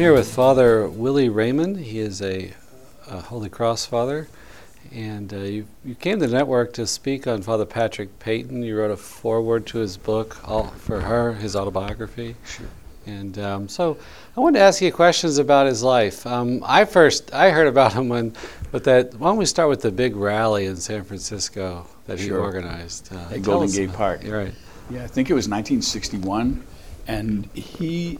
here with Father Willie Raymond. He is a, a Holy Cross Father. And uh, you, you came to the network to speak on Father Patrick Peyton. You wrote a foreword to his book, all for her, his autobiography. Sure. And um, so I wanted to ask you questions about his life. Um, I first I heard about him when, with that. Why don't we start with the big rally in San Francisco that he organized uh, At Golden Gate Park. You're right. Yeah, I think it was 1961, and he,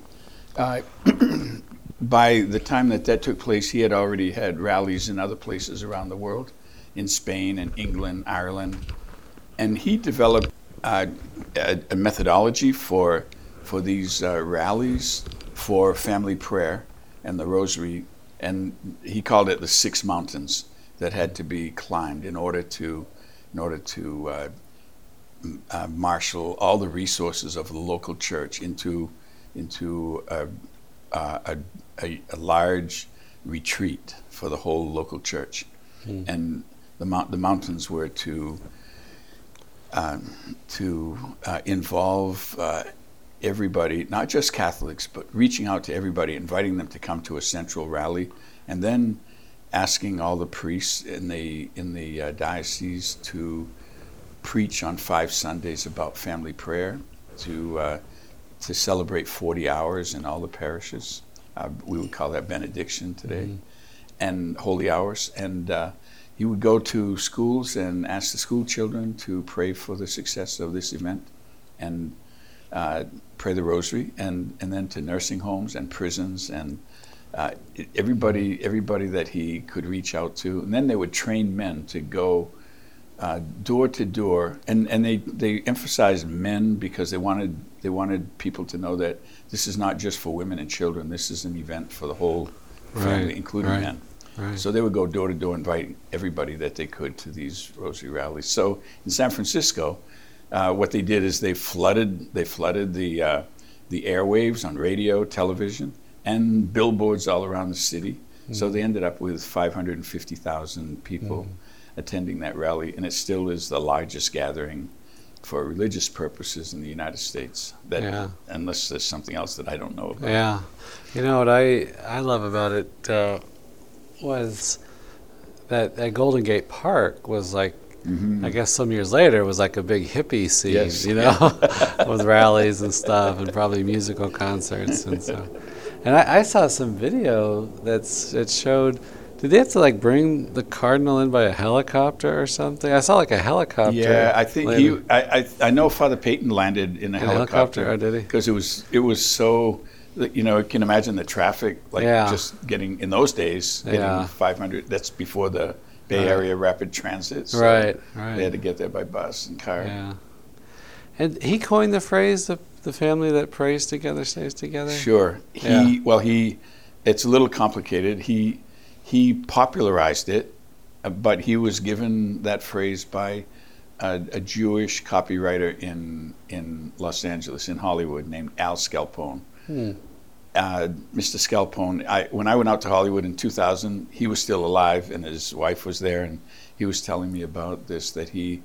uh, by the time that that took place, he had already had rallies in other places around the world, in Spain and England, Ireland, and he developed uh, a, a methodology for for these uh, rallies for family prayer and the Rosary, and he called it the six mountains that had to be climbed in order to in order to uh, uh, marshal all the resources of the local church into into a, a, a, a large retreat for the whole local church, and the mount, the mountains were to um, to uh, involve uh, everybody, not just Catholics, but reaching out to everybody, inviting them to come to a central rally, and then asking all the priests in the in the uh, diocese to preach on five Sundays about family prayer, to uh, to celebrate 40 hours in all the parishes. Uh, we would call that benediction today, and holy hours. And uh, he would go to schools and ask the school children to pray for the success of this event, and uh, pray the Rosary, and and then to nursing homes and prisons and. Uh, everybody, everybody that he could reach out to, and then they would train men to go uh, door to door, and, and they, they emphasized men because they wanted they wanted people to know that this is not just for women and children. This is an event for the whole family, Right, including right, men. right. So they would go door to door, inviting everybody that they could to these rosary rallies. So in San Francisco, uh, what they did is they flooded they flooded the uh, the airwaves on radio, television, and billboards all around the city. So they ended up with 550,000 people attending that rally, and it still is the largest gathering for religious purposes in the United States. That, Yeah. unless there's something else that I don't know about. Yeah, you know what I I love about it uh, was that at Golden Gate Park was like Mhm. I guess some years later it was like a big hippie scene, Yes. you know, with rallies and stuff and probably musical concerts and so. And I, I saw some video that's it showed. Did they have to like bring the cardinal in by a helicopter or something? I saw like a helicopter. Yeah, I think he. I, I I know Father Peyton landed in a In helicopter? helicopter. Oh, did he? Because it was it was so. You know, you can imagine the traffic, like Yeah. just getting in those days, getting Yeah. 500. That's before the Bay Right. Area rapid transit. so Right, They had to get there by bus and car. Yeah. And he coined the phrase the the family that prays together stays together. Sure. He Yeah. well he it's a little complicated. He he popularized it, uh, but he was given that phrase by a, a Jewish copywriter in in Los Angeles in Hollywood named Al Scalpone. Hmm. Uh, Mr. Scalpone, I, when I went out to Hollywood in 2000, he was still alive and his wife was there, and he was telling me about this that he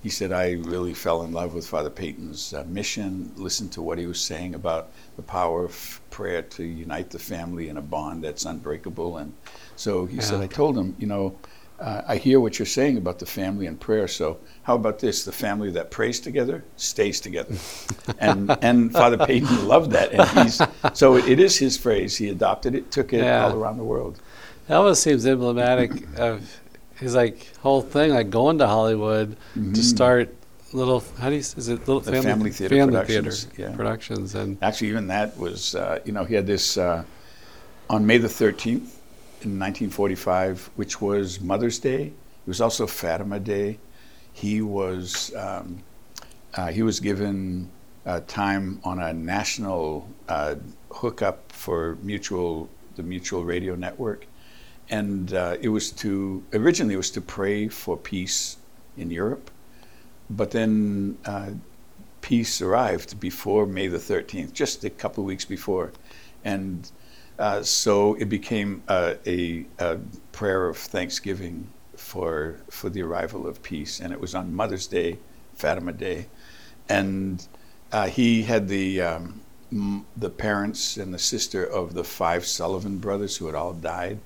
he said I really fell in love with Father Peyton's uh, mission. Listened to what he was saying about the power of prayer to unite the family in a bond that's unbreakable, and so he said I told him, you know, uh, I hear what you're saying about the family and prayer. So how about this? The family that prays together stays together, and and Father Peyton loved that, and he's so it, it is his phrase. He adopted it, took it Yeah. all around the world. That almost seems emblematic of his like whole thing, like going to Hollywood to start little. How do you is it little Mm-hmm. The family theater productions, theater yeah. productions and Actually, even that was, uh, you know, he had this uh, on May the 13th in 1945, which was Mother's Day. It was also Fatima Day. He was um, uh, he was given uh, time on a national uh, hookup for mutual the Mutual Radio Network, and uh, it was to originally it was to pray for peace in Europe, but then uh, peace arrived before May the 13th, just a couple of weeks before. And uh, so it became uh, a, a prayer of thanksgiving for, for the arrival of peace. And it was on Mother's Day, Fatima Day. And uh, he had the, um, m- the parents and the sister of the five Sullivan brothers who had all died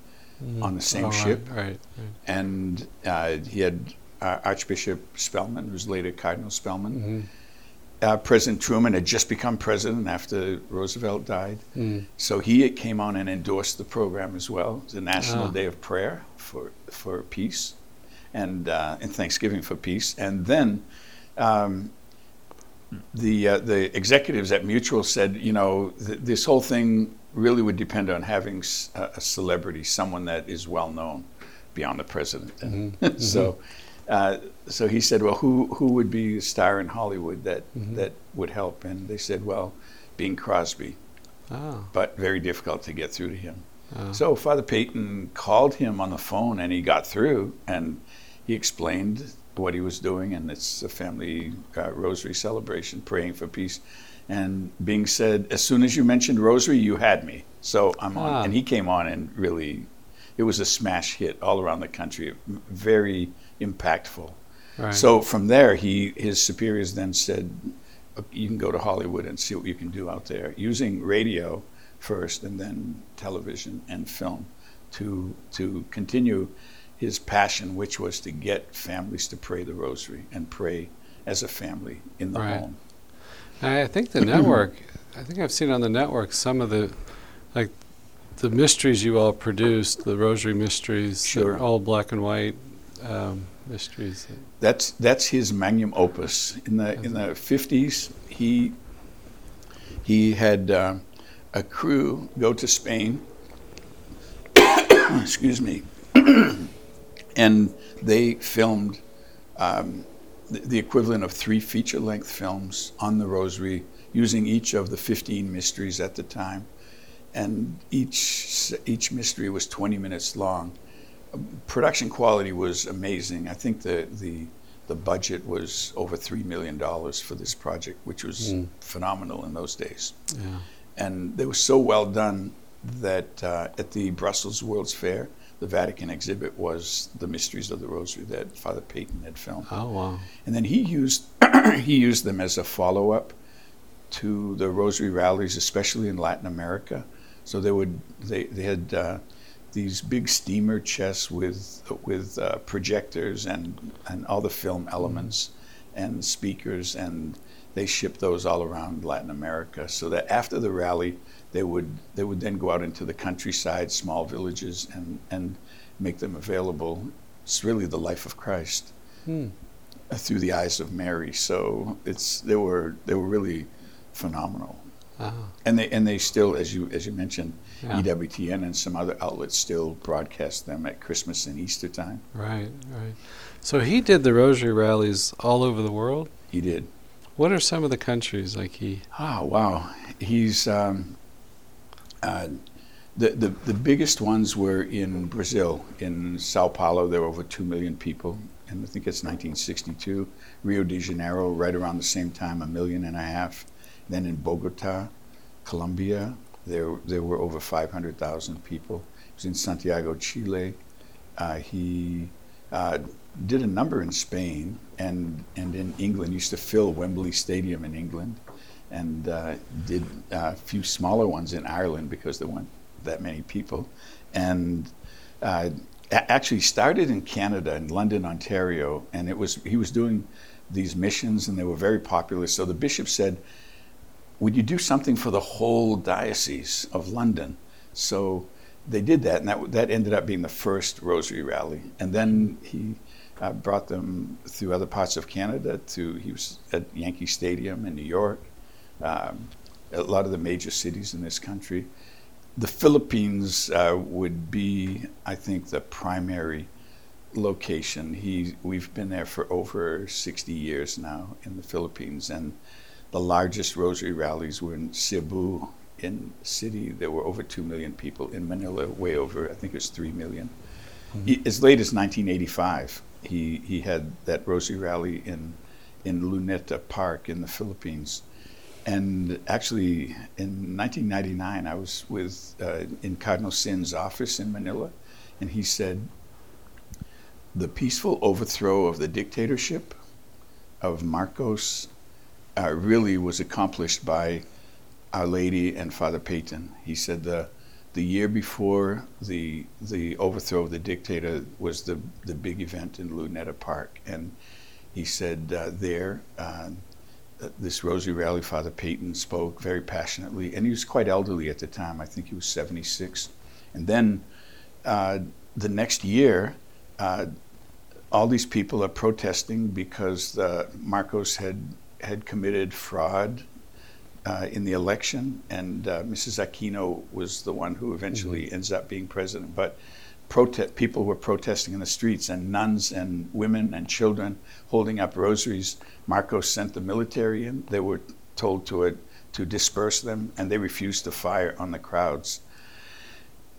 Mhm. on the same Oh, ship. Right. right. And uh, he had uh, Archbishop Spellman, who's later Cardinal Spellman. Mhm. Uh, president Truman had just become president after Roosevelt died. Mm. So he came on and endorsed the program as well, the National Ah. Day of Prayer for for peace, and uh, and Thanksgiving for peace. And then um, the uh, the executives at Mutual said, you know, th- this whole thing really would depend on having s- a, celebrity, someone that is well known beyond the president. Mhm. so. Uh, so he said, "Well, who who would be a star in Hollywood that Mhm. that would help?" And they said, "Well, Bing Crosby." Oh. but very difficult to get through to him. oh. So Father Peyton called him on the phone and he got through and he explained what he was doing and it's a family uh, rosary celebration, praying for peace. And Bing said, as soon as you mentioned rosary, you had me. So I'm on. Ah. And he came on and really, it was a smash hit all around the country, very impactful. right. So from there, he his superiors then said, "You can go to Hollywood and see what you can do out there using radio first, and then television and film to to continue his passion, which was to get families to pray the Rosary and pray as a family in the Right. home." I think the network. I think I've seen on the network some of the, like, the mysteries you all produced, the Rosary mysteries, Sure. all black and white um, mysteries. That's that's his magnum opus. In the in the fifties, he he had uh, a crew go to Spain. excuse me, and they filmed um, the, the equivalent of three feature-length films on the Rosary, using each of the fifteen mysteries at the time, and each each mystery was twenty minutes long production quality was amazing. I think the the the budget was over three million dollars for this project, which was Mm. phenomenal in those days. Yeah. And they were so well done that uh, at the Brussels World's Fair, the Vatican exhibit was the Mysteries of the Rosary that Father Peyton had filmed. Oh wow. And then he used he used them as a follow up to the Rosary rallies, especially in Latin America. So they would they they had uh, these big steamer chests with with uh, projectors and and all the film elements and speakers and they shipped those all around Latin America so that after the rally they would they would then go out into the countryside small villages and and make them available it's really the life of Christ Hmm. through the eyes of Mary so it's they were they were really phenomenal Oh. and they and they still as you as you mentioned Yeah. EWTN and some other outlets still broadcast them at Christmas and Easter time. Right. Right. So he did the Rosary rallies all over the world. He did. What are some of the countries like he? Oh wow, he's um, uh, the, the the biggest ones were in Brazil, in Sao Paulo. There were over two million people, and I think it's 1962. Rio de Janeiro, right around the same time, a million and a half. Then in Bogota, Colombia, there there were over 500,000 people. He was in Santiago, Chile. Uh, he uh, did a number in Spain and and in England. Used to fill Wembley Stadium in England, and uh, did a few smaller ones in Ireland because there weren't that many people, and. Uh, actually started in Canada in London, Ontario, and it was he was doing these missions and they were very popular. So the bishop said, "Would you do something for the whole diocese of London?" So they did that, and that that ended up being the first Rosary rally. And then he uh, brought them through other parts of Canada. To he was at Yankee Stadium in New York, um, a lot of the major cities in this country. The Philippines uh, would be, I think, the primary location. He, we've been there for over 60 years now in the Philippines, and the largest rosary rallies were in Cebu, in city. There were over 2 million people. In Manila, way over, I think it was 3 million. He, as late as 1985, he, he had that rosary rally in, in Luneta Park in the Philippines. And actually, in 1999, I was with uh, in Cardinal Sin's office in Manila, and he said, "The peaceful overthrow of the dictatorship of Marcos uh, really was accomplished by Our Lady and Father Peyton. He said the the year before the the overthrow of the dictator was the the big event in Luneta Park, and he said uh, there. Uh, this Rosary Rally, Father Peyton spoke very passionately, and he was quite elderly at the time. I think he was 76. And then uh, the next year, uh, all these people are protesting because Marcos had had committed fraud uh, in the election, and uh, Mrs. Aquino was the one who eventually mm-hmm. ends up being president. But prote- people were protesting in the streets, and nuns and women and children holding up rosaries. Marcos sent the military in. They were told to uh, to disperse them, and they refused to fire on the crowds.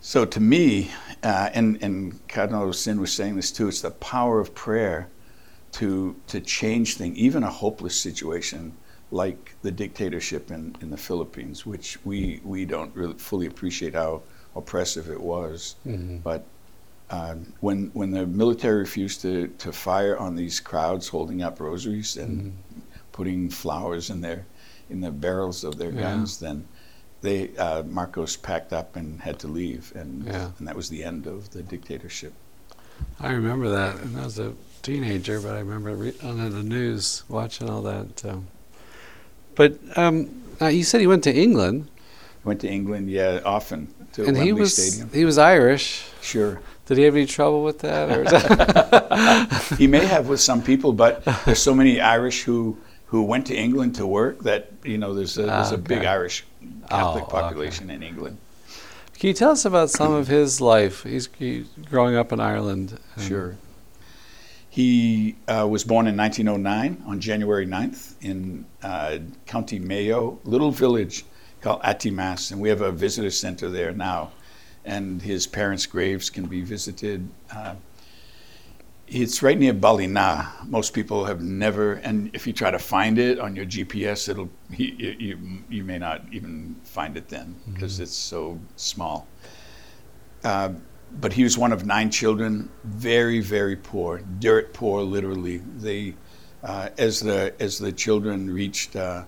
So to me, uh, and, and Cardinal Sin was saying this too, it's the power of prayer to, to change things, even a hopeless situation like the dictatorship in, in the Philippines, which we, we don't really fully appreciate how oppressive it was. Mm-hmm. But uh, when, when the military refused to, to fire on these crowds holding up rosaries and mm-hmm. putting flowers in their in the barrels of their yeah. guns, then they uh, Marcos packed up and had to leave, and yeah. and that was the end of the dictatorship. I remember that, and I was a teenager, but I remember re- on the news watching all that. Um, but um, uh, you said he went to England. Went to England, yeah, often to and Wembley he was Stadium. he was Irish. Sure. Did he have any trouble with that? he may have with some people, but there's so many Irish who who went to England to work that you know there's a, there's a okay. big Irish Catholic oh, population okay. in England. Can you tell us about some of his life? He's he, growing up in Ireland. Sure. He uh, was born in 1909 on January 9th in uh, County Mayo, little village called Attymass, and we have a visitor center there now. And his parents' graves can be visited. Uh, it's right near Ballina. Most people have never, and if you try to find it on your GPS, it'll you you, you may not even find it then because mm-hmm. it's so small. But he was one of nine children, very very poor, dirt poor, literally. They, uh, as the as the children reached uh,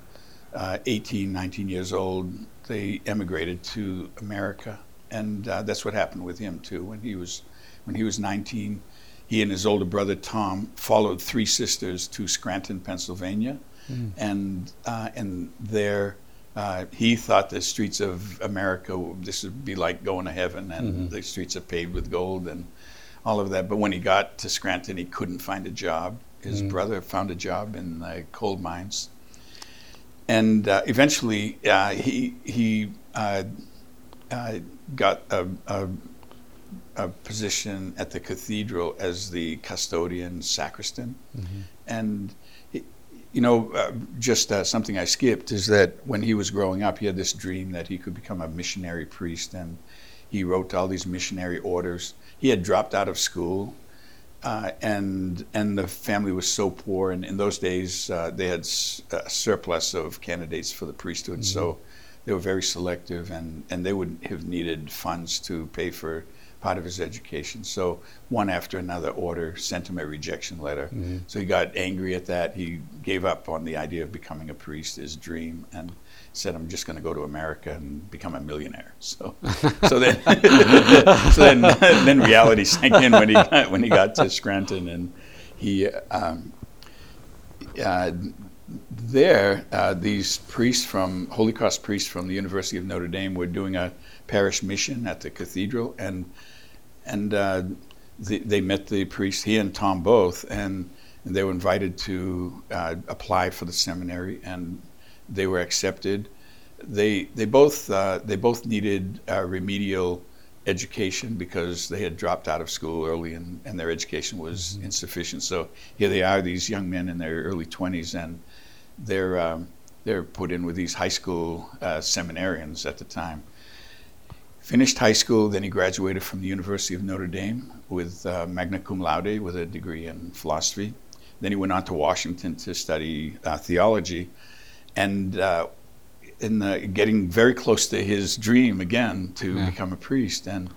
uh 18, 19 years old, they emigrated to America, and uh, that's what happened with him too. When he was when he was 19 he and his older brother Tom followed three sisters to Scranton, Pennsylvania, mm. and uh, and there uh, he thought the streets of America this would be like going to heaven, and mm-hmm. the streets are paved with gold and all of that. But when he got to Scranton, he couldn't find a job. His mm. brother found a job in the coal mines, and uh, eventually uh, he he uh, uh, got a, a a position at the cathedral as the custodian sacristan. Mm-hmm. And, you know, uh, just uh, something I skipped is that when he was growing up, he had this dream that he could become a missionary priest. And he wrote all these missionary orders. He had dropped out of school. Uh, and and the family was so poor, and in those days uh, they had a surplus of candidates for the priesthood, mm-hmm. so they were very selective, and, and they would have needed funds to pay for part of his education. So one after another order sent him a rejection letter. Mm-hmm. So he got angry at that. He gave up on the idea of becoming a priest, his dream, and said, "I'm just going to go to America and become a millionaire." So, so then, so then, then reality sank in when he got, when he got to Scranton, and he. Um, uh, there, uh, these priests from Holy Cross priests from the University of Notre Dame were doing a parish mission at the cathedral, and and uh, the, they met the priest, he and Tom both, and, and they were invited to uh, apply for the seminary, and they were accepted. They they both uh, they both needed remedial education because they had dropped out of school early and, and their education was mm-hmm. insufficient. So here they are, these young men in their early 20s, and they're um, they're put in with these high school uh, seminarians at the time. Finished high school, then he graduated from the University of Notre Dame with uh, magna cum laude with a degree in philosophy. Then he went on to Washington to study uh, theology, and uh, in the, getting very close to his dream again to yeah. become a priest. And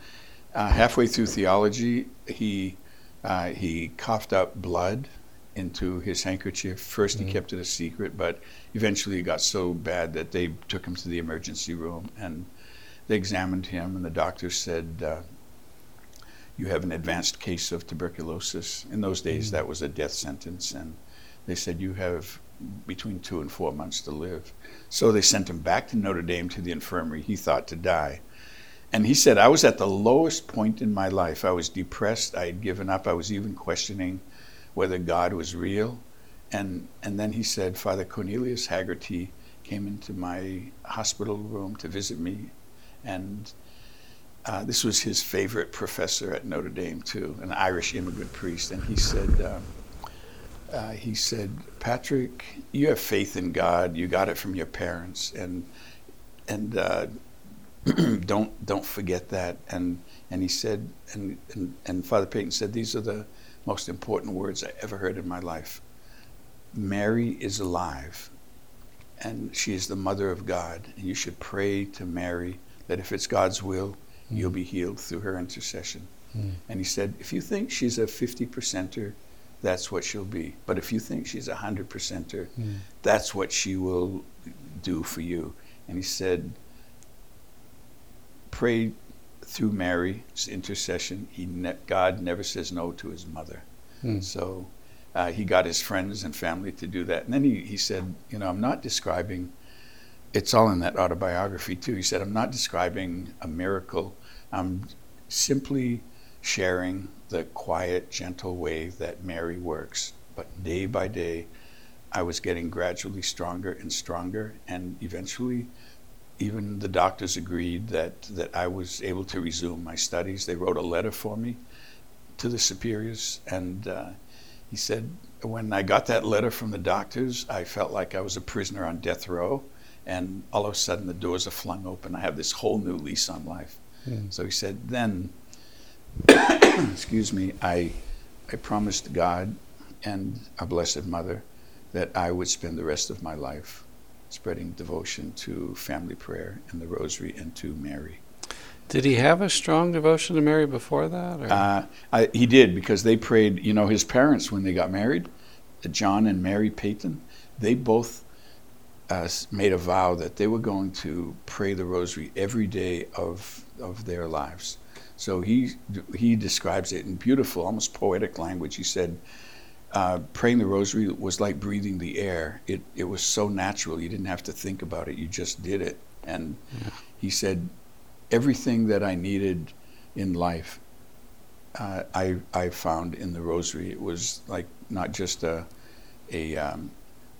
uh, halfway through theology, he uh, he coughed up blood into his handkerchief. First, he kept it a secret, but eventually it got so bad that they took him to the emergency room and they examined him, and the doctor said, uh, You have an advanced case of tuberculosis. In those days, that was a death sentence, and they said, You have between two and four months to live. So they sent him back to Notre Dame to the infirmary. He thought to die. And he said, I was at the lowest point in my life. I was depressed. I had given up. I was even questioning whether God was real. And, and then he said, Father Cornelius Hagerty came into my hospital room to visit me. And uh, this was his favorite professor at Notre Dame, too, an Irish immigrant priest. And he said, um, uh, he said, Patrick, you have faith in God. You got it from your parents. And, and uh, don't don't forget that. And and he said, and, and and Father Peyton said, these are the most important words I ever heard in my life. Mary is alive, and she is the mother of God, and you should pray to Mary that if it's God's will, mm. you'll be healed through her intercession. Mm. And he said, if you think she's a 50 percenter, that's what she'll be. But if you think she's a 100 percenter, mm. that's what she will do for you. And he said, pray through Mary's intercession. He ne- God never says no to his mother. Mm. So uh, he got his friends and family to do that. And then he, he said, You know, I'm not describing, it's all in that autobiography too. He said, I'm not describing a miracle. I'm simply sharing the quiet, gentle way that Mary works. But day by day, I was getting gradually stronger and stronger, and eventually even the doctors agreed that, that I was able to resume my studies. They wrote a letter for me to the superiors, and uh, he said, when I got that letter from the doctors, I felt like I was a prisoner on death row, and all of a sudden the doors are flung open. I have this whole new lease on life. Mm. So he said, then, excuse me, I, I promised God and our Blessed Mother that I would spend the rest of my life spreading devotion to family prayer and the rosary and to Mary. Did he have a strong devotion to Mary before that? Uh, I, he did because they prayed. You know, his parents when they got married, John and Mary Peyton, they both uh, made a vow that they were going to pray the rosary every day of of their lives. So he he describes it in beautiful, almost poetic language. He said, uh, praying the rosary was like breathing the air. It it was so natural. You didn't have to think about it. You just did it. And yeah. he said, everything that I needed in life, uh, I I found in the rosary. It was like not just a a um,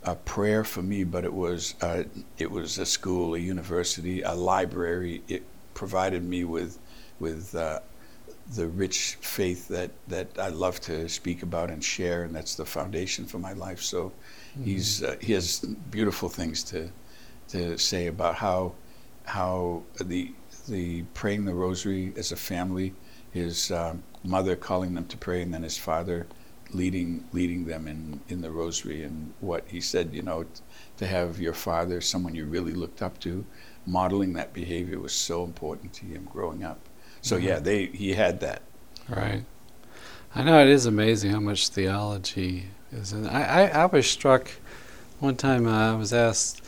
a prayer for me, but it was uh, it was a school, a university, a library. It provided me with with uh, the rich faith that, that I love to speak about and share, and that's the foundation for my life. So mm-hmm. he's uh, he has beautiful things to to say about how how the the praying the rosary as a family, his um, mother calling them to pray, and then his father leading leading them in, in the rosary and what he said, you know, t- to have your father, someone you really looked up to, modeling that behavior was so important to him growing up. So mm-hmm. yeah, they he had that. Right. I know it is amazing how much theology is in. I I, I was struck one time. Uh, I was asked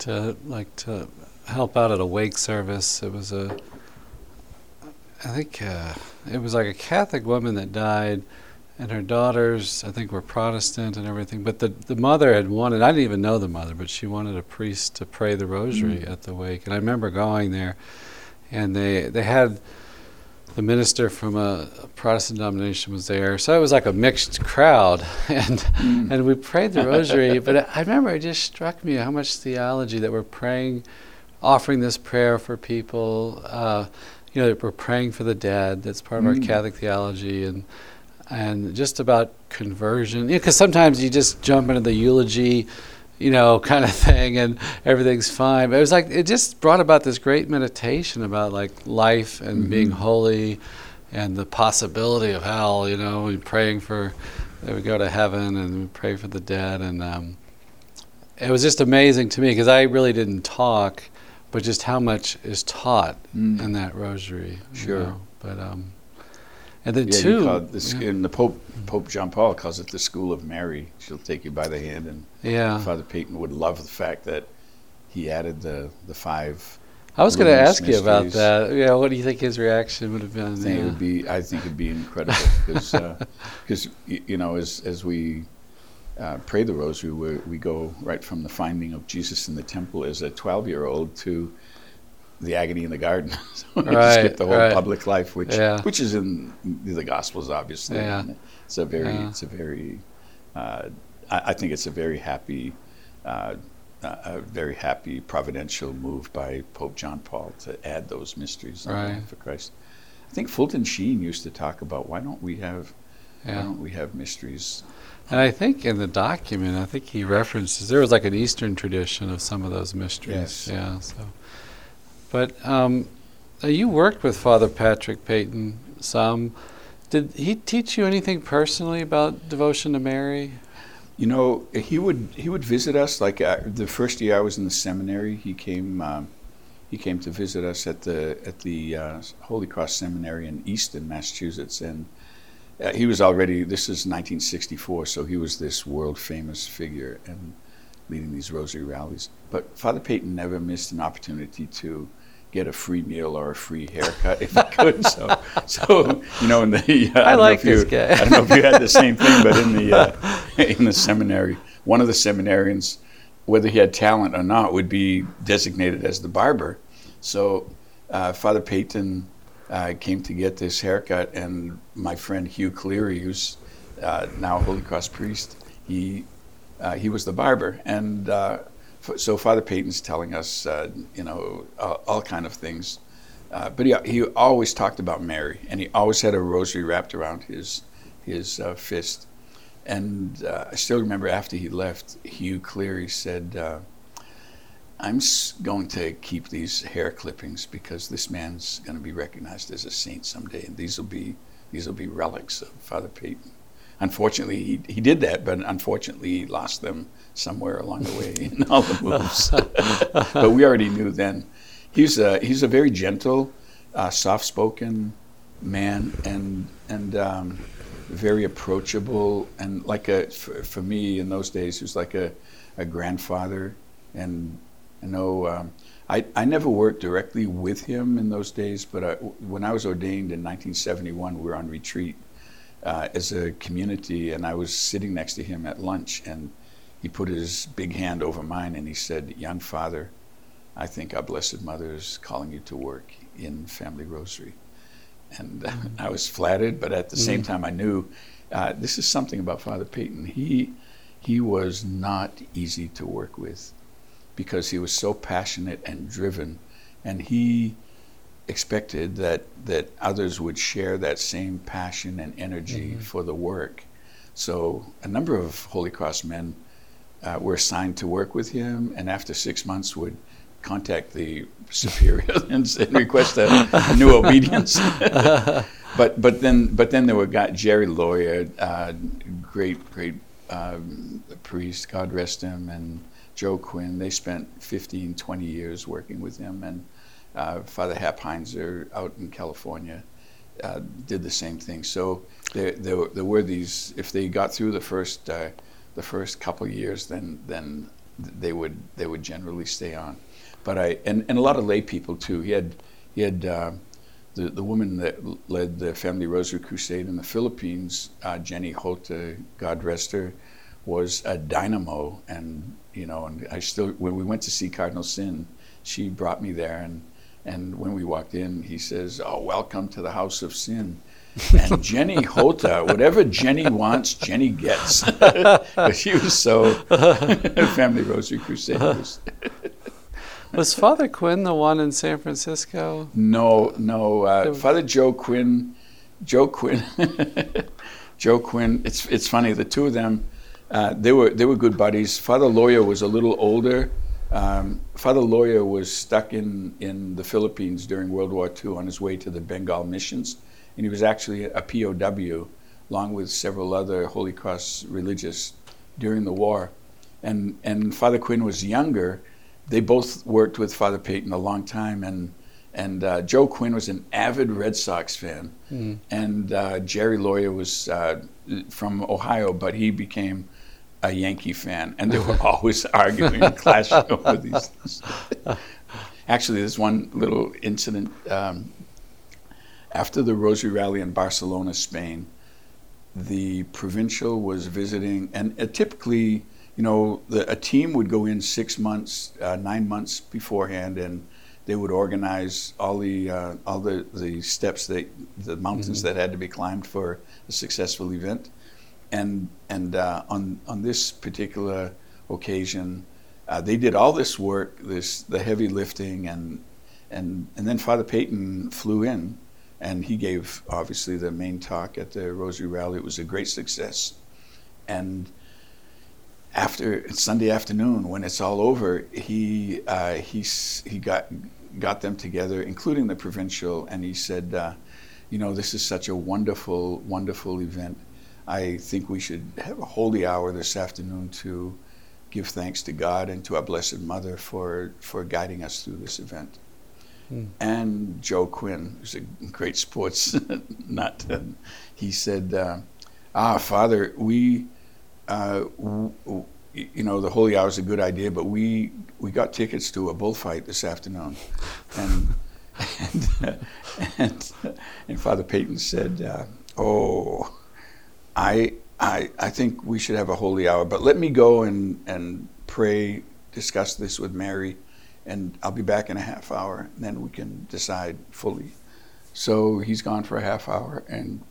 to like to help out at a wake service. It was a I think uh, it was like a Catholic woman that died, and her daughters, I think, were Protestant and everything. But the, the mother had wanted, I didn't even know the mother, but she wanted a priest to pray the rosary mm. at the wake. And I remember going there, and they, they had the minister from a, Protestant denomination was there, so it was like a mixed crowd, and mm. and we prayed the rosary. but I remember it just struck me how much theology that we're praying, offering this prayer for people. Uh, you know, that we're praying for the dead. That's part of mm. our Catholic theology, and and just about conversion. Because you know, sometimes you just jump into the eulogy you know, kind of thing, and everything's fine. But it was like it just brought about this great meditation about like life and mm-hmm. being holy, and the possibility of hell. You know, and praying for that we go to heaven and we pray for the dead, and um, it was just amazing to me because I really didn't talk, but just how much is taught mm. in that rosary. Sure, you know? but um, And then Yeah, two, the, yeah. and the Pope Pope John Paul calls it the School of Mary. She'll take you by the hand, and yeah. Father Peyton would love the fact that he added the the five. I was going to ask you about that. Yeah, what do you think his reaction would have been? I think it would be. I think it'd be incredible because because you know as as we uh, pray the Rosary, we we go right from the finding of Jesus in the temple as a twelve year old to the agony in the garden. so we Right, skip the whole right. public life, which Yeah. which is in the Gospels, obviously. Yeah. It's a very Yeah. it's a very uh, I, I think it's a very happy. Uh, a a very happy providential move by Pope John Paul to add those mysteries Right. of Christ. I think Fulton Sheen used to talk about why don't we have why don't we have mysteries? And I think in the document, I think he references there was like an Eastern tradition of some of those mysteries. Yes. Yeah. So, but um, uh, you worked with Father Patrick Peyton some. Did he teach you anything personally about devotion to Mary? You know, he would he would visit us. Like uh, the first year I was in the seminary, he came um, he came to visit us at the at the uh, Holy Cross Seminary in Easton, Massachusetts, and uh, he was already. This is 1964, so he was this world famous figure and leading these rosary rallies. But Father Peyton never missed an opportunity to get a free meal or a free haircut if he could. So, so you know, in the uh, I don't know like if you- guy. I don't know if you had the same thing, but in the uh, in the seminary, one of the seminarians, whether he had talent or not, would be designated as the barber. So, uh, Father Peyton uh, came to get this haircut, and my friend Hugh Cleary, who's uh, now a Holy Cross priest, he uh, he was the barber, and uh, so Father Peyton's telling us, uh, you know, all, all kind of things. Uh, but he, he always talked about Mary, and he always had a rosary wrapped around his his uh, fist. And uh, I still remember after he left, Hugh Cleary said, uh, "I'm going to keep these hair clippings because this man's going to be recognized as a saint someday, and these will be these will be relics of Father Peyton." Unfortunately, he, he did that, but unfortunately, he lost them somewhere along the way in all the moves. but we already knew then. He's a, he's a very gentle, uh, soft-spoken man, and and um, very approachable, and like a for, for me in those days, he was like a, a grandfather. And I know um, I I never worked directly with him in those days, but I, when I was ordained in 1971, we were on retreat uh, as a community, and I was sitting next to him at lunch, and he put his big hand over mine, and he said, "Young father." I think our Blessed Mother is calling you to work in Family Rosary. And uh, I was flattered, but at the same time, I knew uh, this is something about Father Peyton. He, he was not easy to work with because he was so passionate and driven, and he expected that, that others would share that same passion and energy for the work. So a number of Holy Cross men uh, were assigned to work with him, and after six months would contact the superior and, and request a, a new obedience. but but then but then there were guy, Jerry Lawyer, uh, great great um, priest, God rest him, and Joe Quinn. They spent 15, 20 years working with him, and uh, Father Hap Heinzer out in California uh, did the same thing. So there, there, were- there were these. If they got through the first uh, the first couple years, then then they would they would generally stay on. But I and, and a lot of lay people too. He had he had uh, the the woman that led the Family Rosary Crusade in the Philippines, uh, Jenny Hota, God rest her, was a dynamo. And you know, and I still when we went to see Cardinal Sin, she brought me there and. And when we walked in, he says, "Oh, welcome to the house of sin." And Jenny Hota, whatever Jenny wants, Jenny gets. 'Cause she was so Family Rosary Crusaders. Was Father Quinn the one in San Francisco? No, no. Uh, The- Father Joe Quinn, Joe Quinn, Joe Quinn. It's it's funny. The two of them, uh, they were they were good buddies. Father Lawyer was a little older. Um, Father Lawyer was stuck in in the Philippines during World War II on his way to the Bengal missions, and he was actually a POW, along with several other Holy Cross religious during the war. And and Father Quinn was younger. They both worked with Father Peyton a long time, and and uh, Joe Quinn was an avid Red Sox fan, Mm. and uh, Jerry Lawyer was uh, from Ohio, but he became a Yankee fan, and they were always arguing and clashing over these things. Actually, there's one little incident um, after the Rosary Rally in Barcelona, Spain. The provincial was visiting, and uh, typically, you know, the, a team would go in six months, uh, nine months beforehand, and they would organize all the uh, all the, the steps that the mountains Mhm. that had to be climbed for a successful event. And and uh, on on this particular occasion, uh, they did all this work, this the heavy lifting, and and and then Father Peyton flew in, and he gave obviously the main talk at the Rosary Rally. It was a great success, and after Sunday afternoon, when it's all over, he uh, he he got got them together, including the provincial, and he said, uh, you know, this is such a wonderful, wonderful event. I think we should have a holy hour this afternoon to give thanks to God and to our Blessed Mother for for guiding us through this event. And Joe Quinn, who's a great sports nut, he said, uh, "Ah, Father, we." uh, w- w- you know, the holy hour is a good idea, but we we got tickets to a bullfight this afternoon, and and and, and Father Peyton said, uh, "Oh, I I I think we should have a holy hour, but let me go and and pray, discuss this with Mary, and I'll be back in a half hour, and then we can decide fully." So he's gone for a half hour, and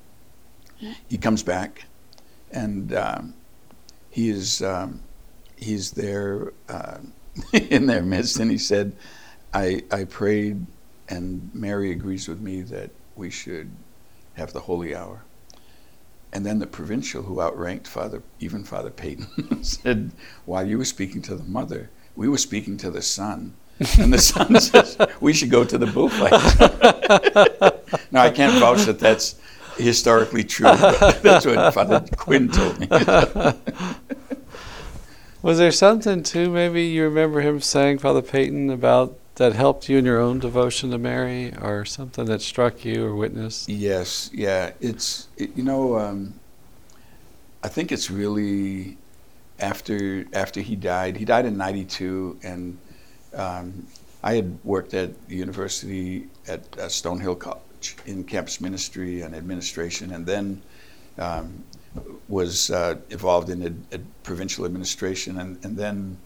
he comes back, and. Um, he is um, he's there uh, in their midst, and he said, "I I prayed, and Mary agrees with me that we should have the holy hour." And then the provincial, who outranked Father even Father Peyton, said, "While you were speaking to the mother, we were speaking to the Son. And the Son says, "We should go to the bullfight." now I can't vouch that that's historically true, but that's what Father Quinn told me. Was there something too? Maybe you remember him saying, Father Peyton, about that helped you in your own devotion to Mary, or something that struck you or witnessed? Yes, yeah. It's it, you know, um, I think it's really after after he died. He died in '92, and um, I had worked at the university at uh, Stonehill College in campus ministry and administration, and then um, was uh, involved in ad, ad provincial administration, and and then.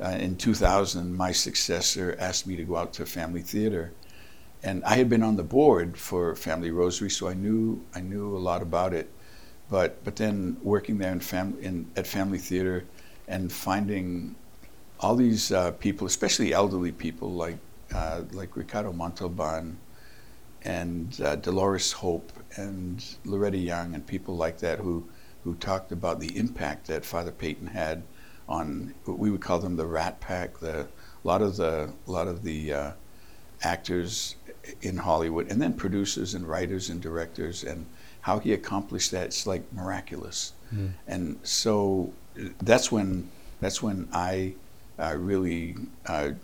Uh, in 2000, my successor asked me to go out to Family Theater, and I had been on the board for Family Rosary, so I knew I knew a lot about it. But but then working there in family in at Family Theater, and finding all these uh, people, especially elderly people like uh, like Ricardo Montalban, and uh, Dolores Hope, and Loretta Young, and people like that who who talked about the impact that Father Peyton had on what we would call them the Rat Pack, the a lot of the a lot of the uh, actors in Hollywood, and then producers and writers and directors, and how he accomplished that. It's like miraculous. Mm. And so uh, that's when that's when I uh, really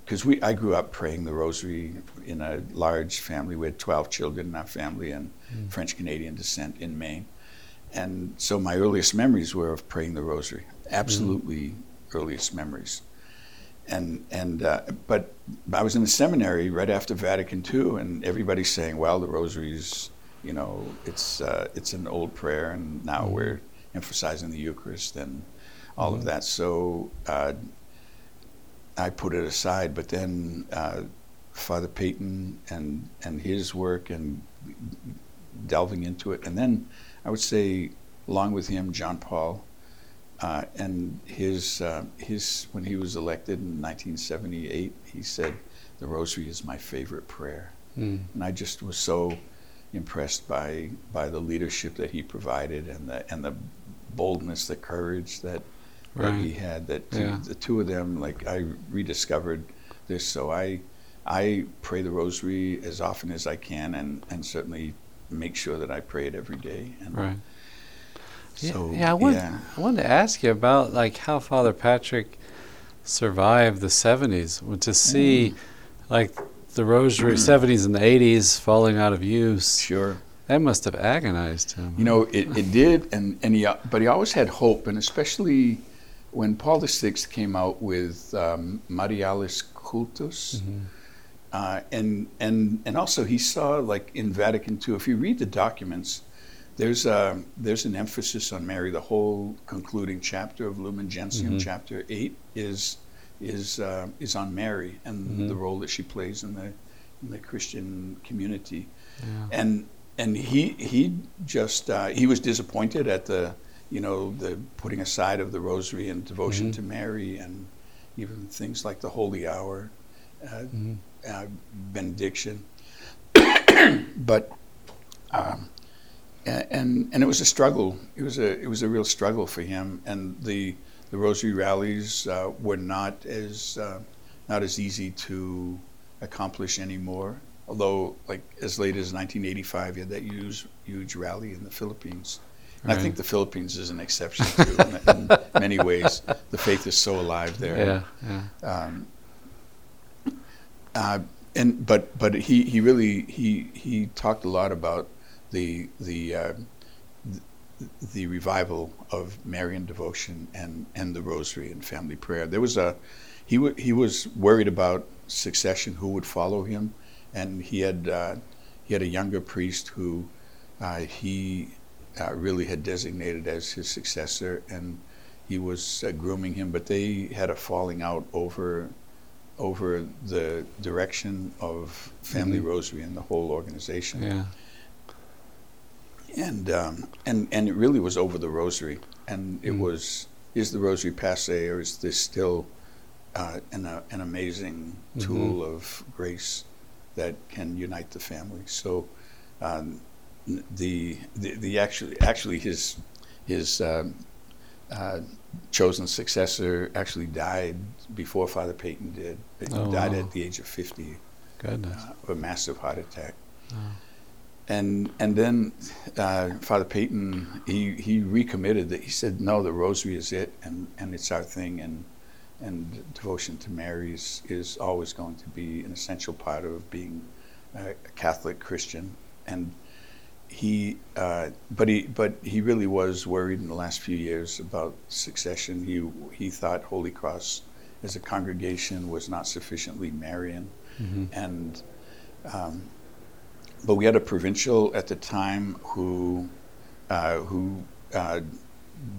because we I grew up praying the Rosary in a large family. We had twelve children in our family and Mm. French Canadian descent in Maine, and so my earliest memories were of praying the Rosary. Absolutely earliest memories. And and uh, but I was in the seminary right after Vatican II, and everybody's saying, "Well, the Rosary is, you know, it's uh, it's an old prayer, and now Mhm. we're emphasizing the Eucharist and all Mhm. of that." So uh, I put it aside. But then uh, Father Peyton and and his work and delving into it, and then I would say, along with him, John Paul. Uh, and his uh, his when he was elected in 1978, he said, "The Rosary is my favorite prayer," Mm. and I just was so impressed by by the leadership that he provided and the and the boldness, the courage that, that he had. That Yeah. the two of them, like I rediscovered this, so I I pray the Rosary as often as I can, and and certainly make sure that I pray it every day. And Right. Yeah, So yeah, I wanted, yeah. I wanted to ask you about like how Father Patrick survived the '70s. To see, Mm. like, the rosary 70s and the 80s falling out of use. Sure. That must have agonized him. You know, it, it did, and, and he, but he always had hope, and especially when Paul VI came out with um, Marialis Cultus, Mhm. uh, and, and, and also he saw, like in Vatican II, if you read the documents, there's, a, there's an emphasis on Mary. The whole concluding chapter of Lumen Gentium, Mhm. chapter 8, is, is, uh, is on Mary and Mhm. the role that she plays in the, in the Christian community Yeah. and and he he just uh, he was disappointed at the you know the putting aside of the rosary and devotion Mhm. to Mary and even things like the holy hour, uh, Mhm. uh, benediction, but um, and and it was a struggle. It was a it was a real struggle for him, and the the rosary rallies uh, were not as uh, not as easy to accomplish anymore. Although, like as late as 1985, you had that huge huge rally in the Philippines. And I think the Philippines is an exception too, in, in many ways. The faith is so alive there. Yeah, yeah. Um, uh, and but but he, he really he he talked a lot about the the uh, the revival of Marian devotion and, and the Rosary and family prayer. There was a he w- he was worried about succession, who would follow him, and he had uh, he had a younger priest who uh, he uh, really had designated as his successor, and he was uh, grooming him. But they had a falling out over over the direction of Family Mhm. Rosary and the whole organization Yeah. And um, and and it really was over the rosary, and it Mm. was is the rosary passe or is this still uh, an uh, an amazing Mhm. tool of grace that can unite the family? So um, the, the the actually actually his his um, uh, chosen successor actually died before Father Peyton did. He Oh, died wow. at the age of fifty Goodness. uh, of a massive heart attack Oh. And and then uh, Father Peyton he he recommitted that he said no the Rosary is it and and it's our thing and and devotion to Mary is, is always going to be an essential part of being a Catholic Christian. And he uh, but he but he really was worried in the last few years about succession. He he thought Holy Cross as a congregation was not sufficiently Marian. Hmm and um, but we had a provincial at the time who uh, who uh,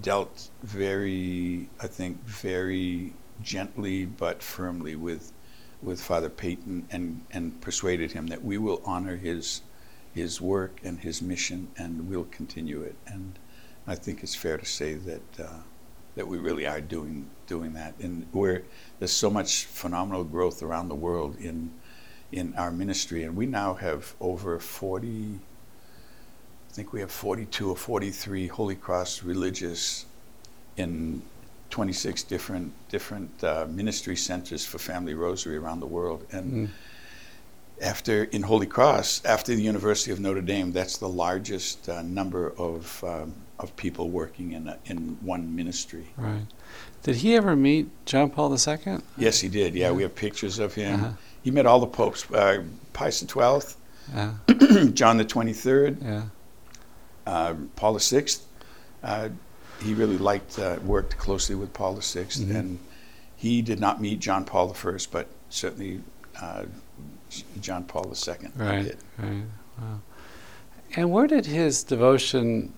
dealt very, I think, very gently but firmly with with Father Peyton and and persuaded him that we will honor his his work and his mission and we'll continue it. And I think it's fair to say that. Uh, that we really are doing doing that, and where there's so much phenomenal growth around the world in in our ministry, and we now have over 40, I think we have 42 or 43 Holy Cross religious in 26 different different uh, ministry centers for Family Rosary around the world. And Mm. after in Holy Cross, after the University of Notre Dame, that's the largest uh, number of um, of people working in a, in one ministry. Right. Did he ever meet John Paul II? Yes, he did. Yeah, we have pictures of him. Uh-huh. He met all the popes: uh, Pius XII, Yeah. John the Twenty Third, Yeah. uh, Paul VI. Uh, he really liked, uh, worked closely with Paul VI, Mhm. and he did not meet John Paul the First, but certainly uh, John Paul II. Right. did. Right. Wow. And where did his devotion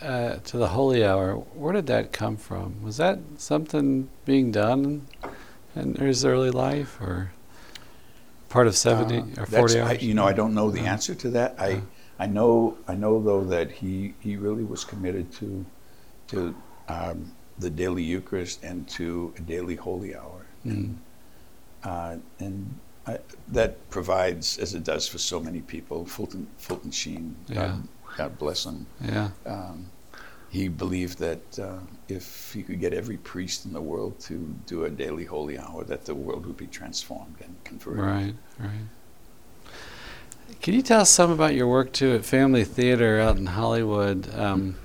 uh, to the holy hour? Where did that come from? Was that something being done in his early life, or part of seventy Uh, or that's- forty I, you know, I don't know the answer to that. I. I know, I know though that he, he really was committed to, to um, the daily Eucharist and to a daily holy hour, Mm. uh, and I, that provides, as it does for so many people, Fulton, Fulton Sheen, Yeah. God, God bless him. Yeah. Um, he believed that uh, if he could get every priest in the world to do a daily holy hour, that the world would be transformed and converted. Right. Right. Can you tell us some about your work too at Family Theater out in Hollywood? Um,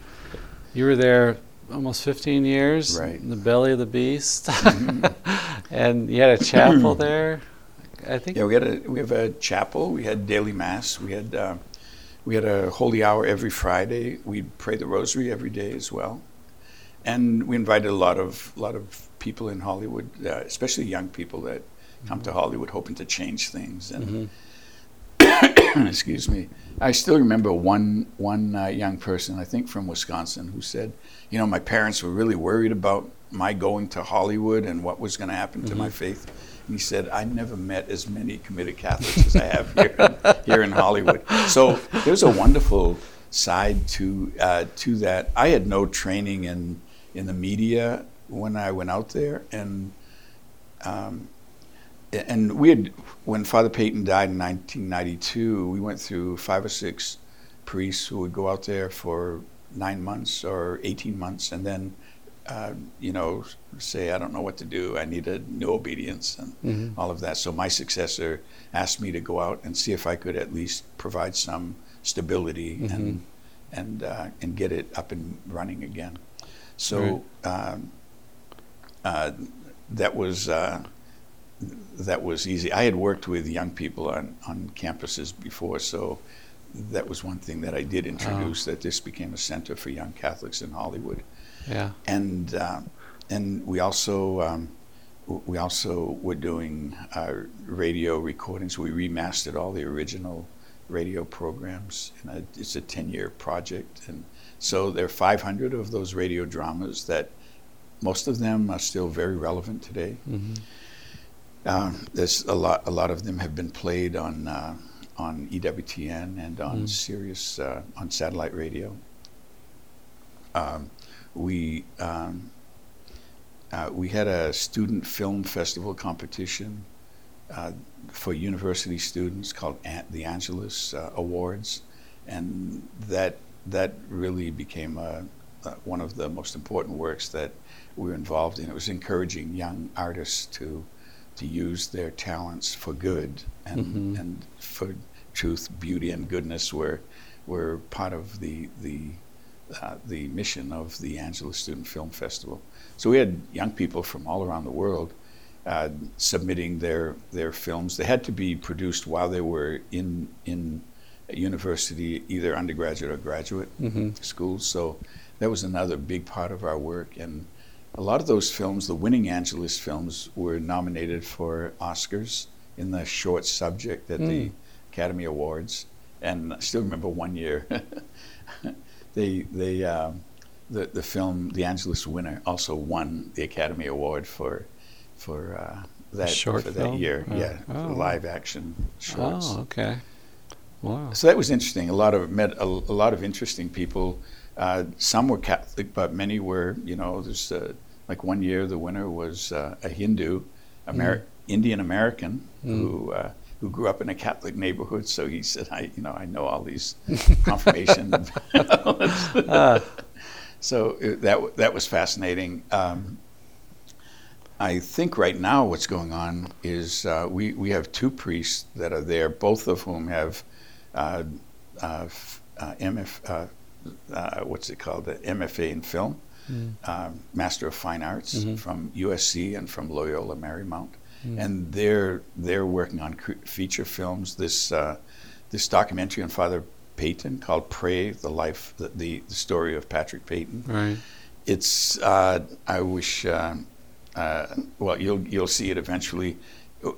you were there almost 15 years, Right. in the belly of the beast, Mhm. and you had a chapel there. I think. Yeah, we had a we have a chapel. We had daily mass. We had uh, we had a holy hour every Friday. We'd pray the rosary every day as well, and we invited a lot of lot of people in Hollywood, uh, especially young people that come Mm-hmm. to Hollywood hoping to change things. And excuse me, I still remember one one uh, young person, I think from Wisconsin, who said, you know, my parents were really worried about my going to Hollywood and what was going to happen to my faith. And he said, I never met as many committed Catholics as I have here in, here in Hollywood. So there's a wonderful side to uh, to that. I had no training in in the media when I went out there, and um, and we had when Father Peyton died in 1992, we went through five or six priests who would go out there for nine months or 18 months, and then uh, you know say I don't know what to do. I need a new obedience and Mhm. all of that. So my successor asked me to go out and see if I could at least provide some stability and and uh, and get it up and running again. So um, uh, that was. Uh, that was easy. I had worked with young people on, on campuses before, so that was one thing that I did introduce. That this became a center for young Catholics in Hollywood, Yeah. and uh, and we also um, we also were doing uh, radio recordings. We remastered all the original radio programs, and it's a ten year project, and so there are 500 of those radio dramas that most of them are still very relevant today. hmm Um, there's a lot. A lot of them have been played on uh, on EWTN and on Mm. Sirius uh, on satellite radio. Um, we um, uh, we had a student film festival competition uh, for university students called An- the Angelus uh, Awards, and that that really became a, one of the most important works that we were involved in. It was encouraging young artists to to use their talents for good and Mhm. and for truth, beauty, and goodness were were part of the the uh, the mission of the Angelus Student Film Festival. So we had young people from all around the world uh, submitting their their films. They had to be produced while they were in in university, either undergraduate or graduate hmm schools. So that was another big part of our work. And a lot of those films, the winning Angelus films, were nominated for Oscars in the short subject at the Mm. Academy Awards. And I still remember one year, they they um, the the film The Angelus winner also won the Academy Award for for uh, that short for that year. Oh. yeah, Oh. live action shorts. Oh, okay. Wow. So that was interesting. A lot of met a, a lot of interesting people. Uh, some were Catholic, but many were. You know, there's uh, like one year the winner was uh, a Hindu, Amer- Indian American Mm. who uh, who grew up in a Catholic neighborhood. So he said, "I, you know, I know all these confirmation." Ah. so it, that that was fascinating. Um, I think right now what's going on is uh, we we have two priests that are there, both of whom have uh, uh, f- uh, MF, uh, uh, what's it called, the MFA in film, Mm. Master of Fine Arts Mhm. from USC and from Loyola Marymount, Mm. and they're they're working on cre- feature films. This uh, this documentary on Father Peyton called "Pray: The Life, the, the, the Story of Patrick Peyton." Right. It's uh, I wish. Uh, uh, well, you'll you'll see it eventually.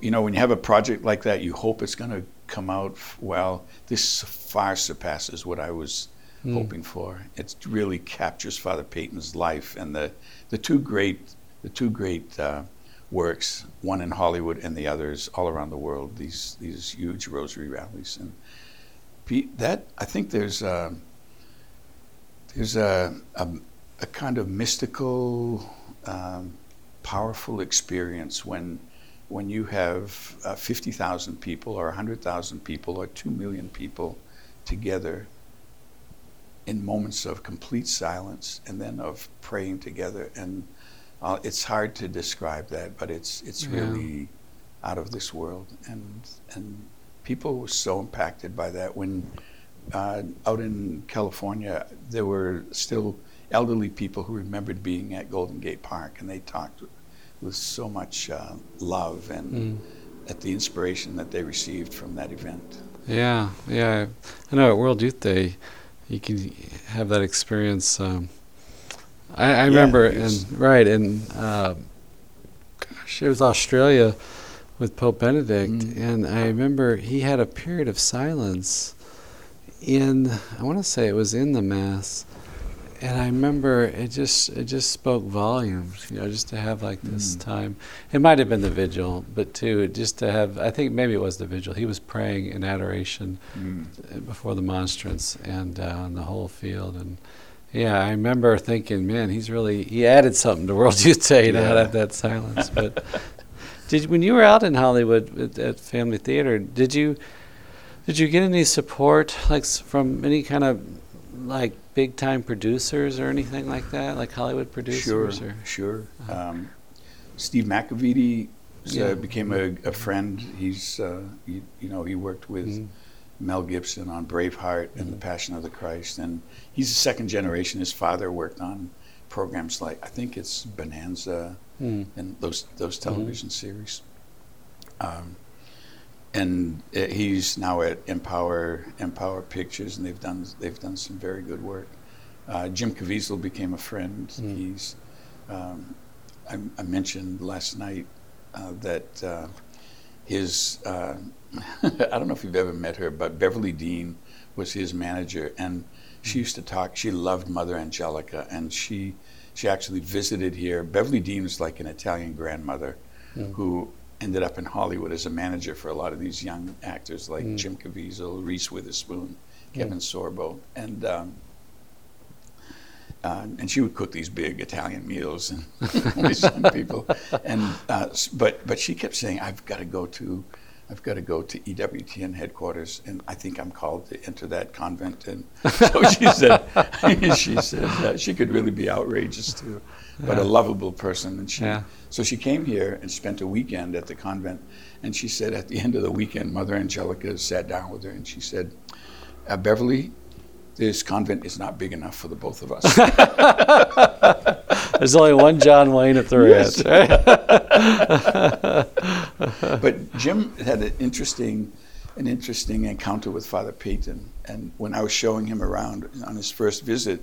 You know, when you have a project like that, you hope it's going to come out well. This far surpasses what I was Mm. hoping for. It really captures Father Peyton's life and the the two great the two great uh, works, one in Hollywood and the others all around the world. These these huge rosary rallies and that I think there's a, there's a, a a kind of mystical, um, powerful experience when when you have uh, 50,000 people or 100,000 people or 2 million people together in moments of complete silence and then of praying together and uh, it's hard to describe that but it's it's Yeah. really out of this world and and people were so impacted by that when uh, out in California there were still elderly people who remembered being at Golden Gate Park and they talked with so much uh, love and Mm. at the inspiration that they received from that event. Yeah, yeah. I know at World Youth Day, you can have that experience. Um, I, I remember, and right, and uh, gosh, it was Australia with Pope Benedict, Mm. and I remember he had a period of silence in. I want to say it was in the mass, and I remember it just it just spoke volumes. You know, just to have like this Mm. time. It might have been the vigil, but too just to have. I think maybe it was the vigil. He was praying in adoration Mm. before the monstrance and uh, on the whole field and yeah i remember thinking man he's really he added something to world youth day to Yeah. have that silence but did when you were out in hollywood at, at family theater did you did you get any support like from any kind of like big time producers or anything like that like hollywood producers Sure, or sure. Uh-huh. Um, Steve McEveety Yeah. uh, became a, a friend. He's, uh, you, you know, he worked with Mhm. Mel Gibson on Braveheart and The Passion of the Christ, and he's a second generation. His father worked on programs like I think it's Bonanza Mm. and those those television series. Um, and uh, he's now at Mpower Mpower Pictures, and they've done they've done some very good work. Uh, Jim Caviezel became a friend. Mm. He's um, I, I mentioned last night uh, that uh, his uh, I don't know if you've ever met her, but Beverly Dean was his manager, and she used to talk. She loved Mother Angelica, and she she actually visited here. Beverly Dean was like an Italian grandmother Mm. who ended up in Hollywood as a manager for a lot of these young actors like Mm. Jim Caviezel, Reese Witherspoon, Kevin Sorbo, and. Um, uh, and she would cook these big Italian meals and these young people, and uh, but but she kept saying, "I've got to go to, I've got to go to EWTN headquarters, and I think I'm called to enter that convent." And so she said, she said uh, she could really be outrageous too, but a lovable person, and she Yeah. so she came here and spent a weekend at the convent, and she said at the end of the weekend, Mother Angelica sat down with her and she said, uh, "Beverly." This convent is not big enough for the both of us. there's only one john wayne at the Yes. ranch right? but Jim had an interesting, an interesting encounter with Father Peyton. And when I was showing him around on his first visit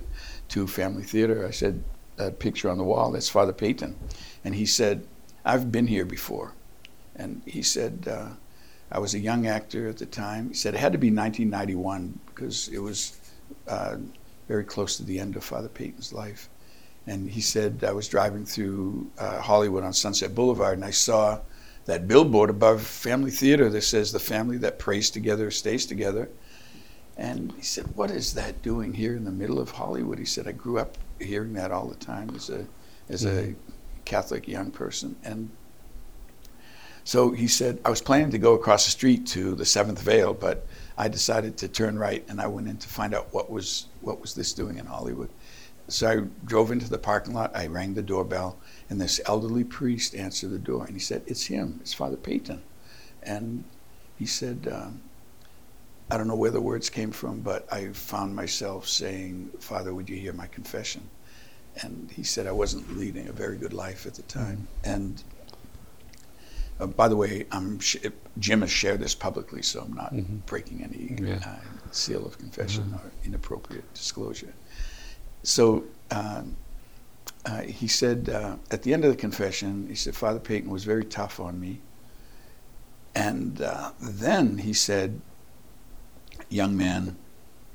to Family Theater, I said, "That picture on the wall, that's Father Peyton," and he said, "I've been here before." And he said, uh, "I was a young actor at the time." He said it had to be 1991 because it was uh, very close to the end of Father Peyton's life. And he said, I was driving through uh, Hollywood on Sunset Boulevard and I saw that billboard above Family Theater that says, The family that prays together stays together. And he said, What is that doing here in the middle of Hollywood? He said, I grew up hearing that all the time as a, as a Catholic young person. And so he said, I was planning to go across the street to the Seventh Veil, but I decided to turn right and I went in to find out what was, what was this doing in Hollywood. So I drove into the parking lot. I rang the doorbell, and this elderly priest answered the door, and he said, "It's him. It's Father Peyton." And he said, um, "I don't know where the words came from, but I found myself saying, Father, would you hear my confession?" And he said I wasn't leading a very good life at the time. And uh, by the way, I'm sh- Jim has shared this publicly, so I'm not Mhm. breaking any Yeah. uh, seal of confession or inappropriate disclosure. So um, uh, he said uh, at the end of the confession, he said, Father Peyton was very tough on me. And uh, then he said, Young man,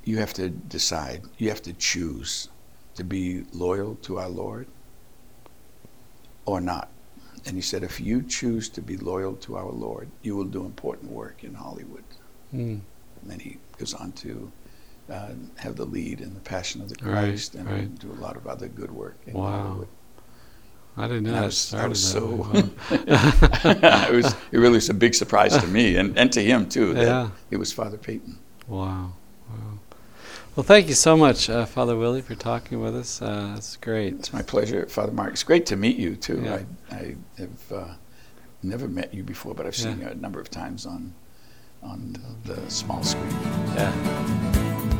you have to decide, you have to choose to be loyal to our Lord or not. And he said, If you choose to be loyal to our Lord, you will do important work in Hollywood. Mm. And then he goes on to uh, have the lead in the Passion of the Right, Christ and right. do a lot of other good work in Wow. Hollywood. I didn't know And I that was, I was so. it was. It really was a big surprise to me and, and to him too. That Yeah. It was Father Peyton. Wow. Well, thank you so much, uh, Father Willie, for talking with us. Uh, that's great. It's my pleasure, Father Mark. It's great to meet you too. Yeah. I, I have uh, never met you before, but I've seen Yeah. you a number of times on on the small screen. Yeah.